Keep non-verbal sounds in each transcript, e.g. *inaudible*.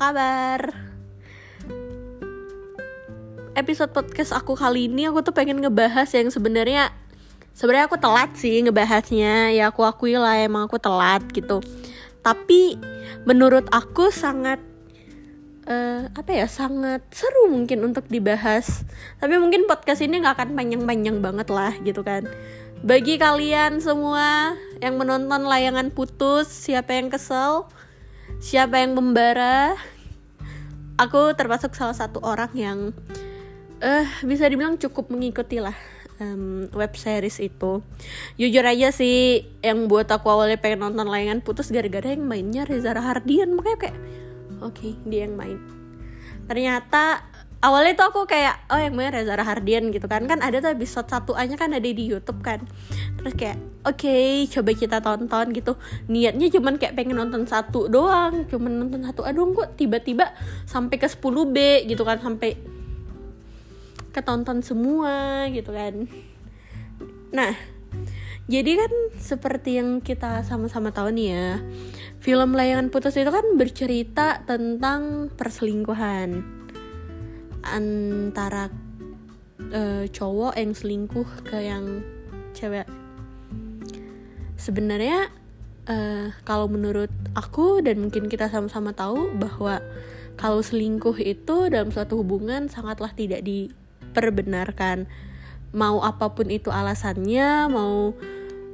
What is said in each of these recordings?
kabar? Episode podcast aku kali ini aku tuh pengen ngebahas yang sebenarnya sebenarnya aku telat sih ngebahasnya. Ya aku akui lah emang aku telat gitu. Tapi menurut aku sangat uh, apa ya sangat seru mungkin untuk dibahas. Tapi mungkin podcast ini nggak akan panjang-panjang banget lah gitu kan. Bagi kalian semua yang menonton layangan putus siapa yang kesel siapa yang membara aku termasuk salah satu orang yang uh, bisa dibilang cukup mengikuti lah um, web series itu. Jujur aja sih yang buat aku awalnya pengen nonton layangan putus gara-gara yang mainnya Reza Rahardian. Makanya kayak oke okay, dia yang main. Ternyata awalnya tuh aku kayak oh yang main Reza Rahardian gitu kan. Kan ada tuh episode satu aja kan ada di YouTube kan. Terus kayak oke okay, coba kita tonton gitu. Niatnya cuman kayak pengen nonton satu doang. Cuman nonton satu aduh kok tiba-tiba sampai ke 10 B gitu kan. Sampai ketonton semua gitu kan. Nah jadi kan seperti yang kita sama-sama tahu nih ya film layangan putus itu kan bercerita tentang perselingkuhan antara uh, cowok yang selingkuh ke yang cewek. Sebenarnya uh, kalau menurut aku dan mungkin kita sama-sama tahu bahwa kalau selingkuh itu dalam suatu hubungan sangatlah tidak diperbenarkan. Mau apa pun itu alasannya mau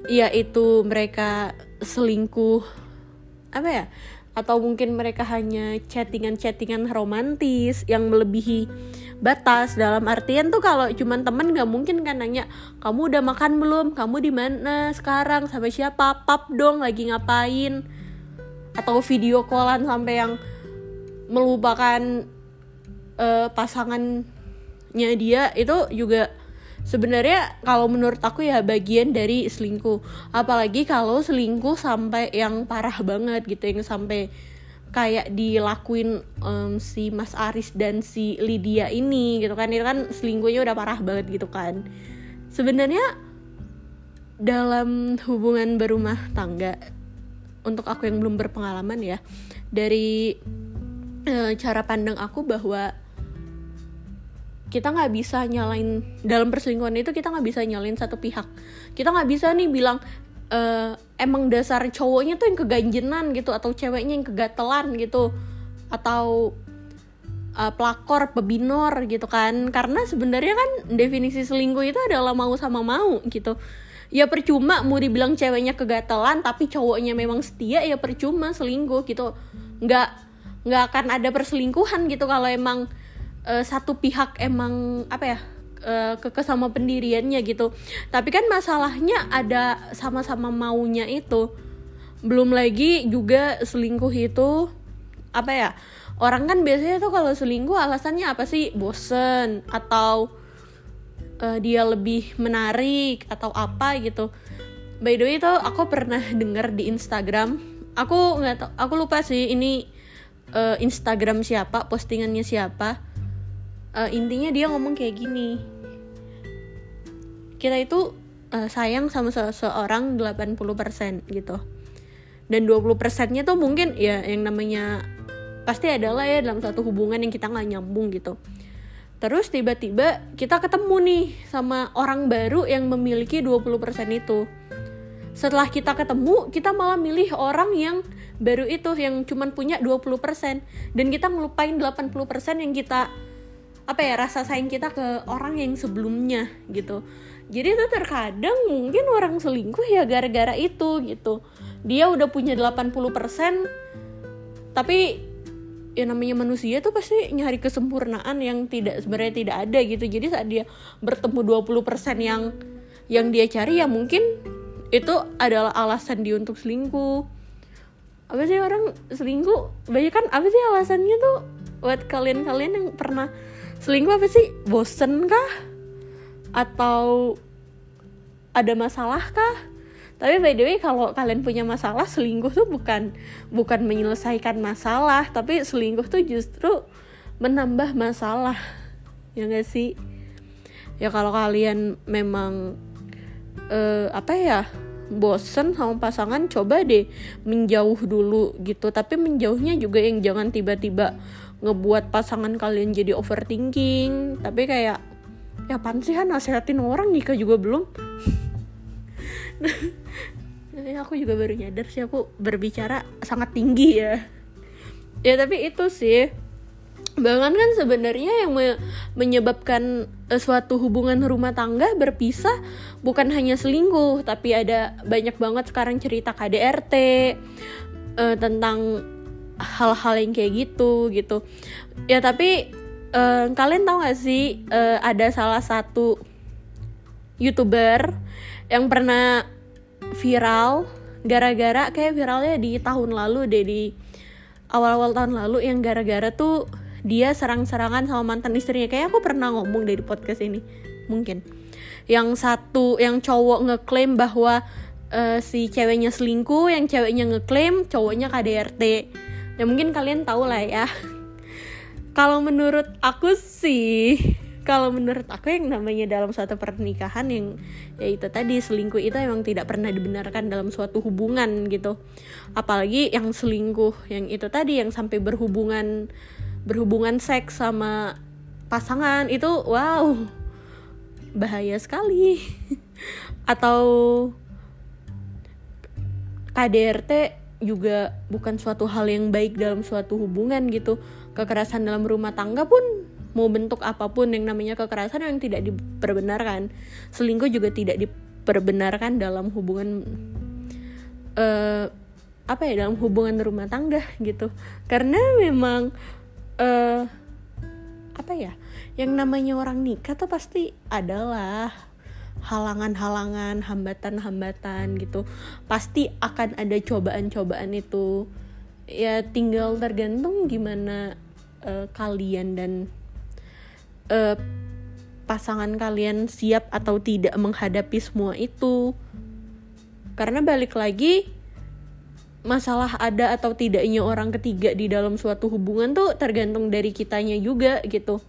ya itu mereka selingkuh apa ya atau mungkin mereka hanya chattingan-chattingan romantis yang melebihi batas. Dalam artian tuh kalau cuman temen nggak mungkin kan nanya kamu udah makan belum? Kamu di mana sekarang? Sama siapa? Pap dong lagi ngapain? Atau video callan sampai yang melupakan uh, pasangannya dia itu juga sebenarnya kalau menurut aku ya bagian dari selingkuh. Apalagi kalau selingkuh sampai yang parah banget gitu yang sampai kayak dilakuin um, si Mas Aris dan si Lydia ini gitu kan. Itu kan selingkuhnya udah parah banget gitu kan. Sebenarnya dalam hubungan berumah tangga untuk aku yang belum berpengalaman ya dari uh, cara pandang aku bahwa kita nggak bisa nyalain dalam perselingkuhan itu kita nggak bisa nyalain satu pihak. Kita nggak bisa nih bilang uh, emang dasar cowoknya tuh yang keganjenan gitu atau ceweknya yang kegatelan gitu atau uh, pelakor pebinor gitu kan. Karena sebenarnya kan definisi selingkuh itu adalah mau sama mau gitu. Ya percuma mau dibilang ceweknya kegatelan tapi cowoknya memang setia ya percuma selingkuh gitu. Nggak nggak akan ada perselingkuhan gitu kalau emang uh, satu pihak emang apa ya uh, keke sama pendiriannya gitu. Tapi kan masalahnya ada sama-sama maunya itu. Belum lagi juga selingkuh itu apa ya orang kan biasanya tuh kalau selingkuh alasannya apa sih? Bosen atau uh, dia lebih menarik atau apa gitu. By the way itu aku pernah denger di Instagram. Aku nggak tau aku lupa sih ini uh, Instagram siapa postingannya siapa uh, intinya dia ngomong kayak gini. Kita itu uh, sayang sama seseorang 80% gitu. Dan 20% nya tuh mungkin ya yang namanya pasti adalah ya dalam satu hubungan yang kita nggak nyambung gitu. Terus tiba-tiba kita ketemu nih sama orang baru yang memiliki 20% itu. Setelah kita ketemu kita malah milih orang yang baru itu yang cuman punya 20% dan kita ngelupain 80% yang kita apa ya rasa sayang kita ke orang yang sebelumnya gitu. Jadi tuh terkadang mungkin orang selingkuh ya gara-gara itu gitu. Dia udah punya 80% tapi ya namanya manusia tuh pasti nyari kesempurnaan yang tidak sebenarnya tidak ada gitu. Jadi saat dia bertemu 20% yang yang dia cari ya mungkin itu adalah alasan dia untuk selingkuh. Apa sih orang selingkuh? Banyak kan apa sih alasannya tuh buat kalian-kalian yang pernah selingkuh apa sih? Bosen kah atau ada masalah kah tapi by the way kalau kalian punya masalah selingkuh tuh bukan bukan menyelesaikan masalah tapi selingkuh tuh justru menambah masalah. Ya gak sih? Ya kalau kalian memang uh, apa ya bosen sama pasangan coba deh menjauh dulu gitu. Tapi menjauhnya juga yang jangan tiba-tiba ngebuat pasangan kalian jadi overthinking. Tapi kayak ya pan sih kan nasehatin orang nikah juga belum. Ya *laughs* aku juga baru nyadar sih aku berbicara sangat tinggi ya. Ya tapi itu sih. Bahkan kan sebenarnya yang me menyebabkan uh, suatu hubungan rumah tangga berpisah bukan hanya selingkuh tapi ada banyak banget sekarang cerita KDRT uh, tentang hal-hal yang kayak gitu gitu. Ya tapi uh, kalian tahu gak sih uh, ada salah satu youtuber yang pernah viral gara-gara kayak viralnya di tahun lalu deh di awal-awal tahun lalu yang gara-gara tuh dia serang-serangan sama mantan istrinya. Kayak aku pernah ngomong dari podcast ini mungkin. Yang satu yang cowok ngeklaim bahwa uh, si ceweknya selingkuh yang ceweknya ngeklaim cowoknya KDRT ya mungkin kalian tahu lah ya. Kalau menurut aku sih kalau menurut aku yang namanya dalam suatu pernikahan yang ya itu tadi selingkuh itu emang tidak pernah dibenarkan dalam suatu hubungan gitu. Apalagi yang selingkuh yang itu tadi yang sampai berhubungan berhubungan seks sama pasangan itu wow bahaya sekali. Atau KDRT juga bukan suatu hal yang baik dalam suatu hubungan gitu. Kekerasan dalam rumah tangga pun mau bentuk apa pun yang namanya kekerasan yang tidak diperbenarkan. Selingkuh juga tidak diperbenarkan dalam hubungan uh, apa ya dalam hubungan rumah tangga gitu. Karena memang uh, apa ya yang namanya orang nikah tuh pasti adalah halangan-halangan, hambatan-hambatan gitu. Pasti akan ada cobaan-cobaan itu. Ya tinggal tergantung gimana uh, kalian dan uh, pasangan kalian siap atau tidak menghadapi semua itu. Karena balik lagi masalah ada atau tidaknya orang ketiga di dalam suatu hubungan tuh tergantung dari kitanya juga gitu.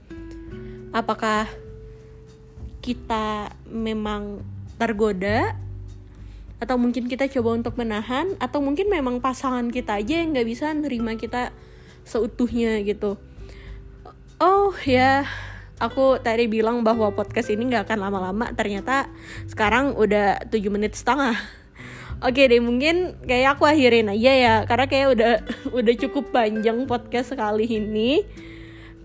Apakah kita memang tergoda atau mungkin kita coba untuk menahan atau mungkin memang pasangan kita aja yang nggak bisa nerima kita seutuhnya gitu. Oh ya, aku tadi bilang bahwa podcast ini nggak akan lama-lama. Ternyata sekarang udah 7 menit setengah. Oke deh mungkin kayak aku akhirin aja ya karena kayak udah *laughs* udah cukup panjang podcast sekali ini.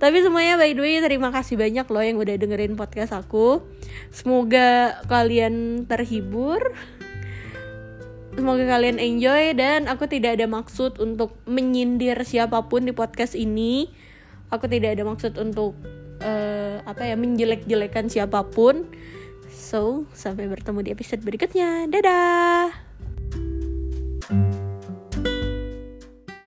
Tapi semuanya by the way terima kasih banyak loh yang udah dengerin podcast aku. Semoga kalian terhibur. Semoga kalian enjoy dan aku tidak ada maksud untuk menyindir siapa pun di podcast ini. Aku tidak ada maksud untuk uh, apa ya menjelek-jelekan siapa pun. So, sampai bertemu di episode berikutnya. Dadah.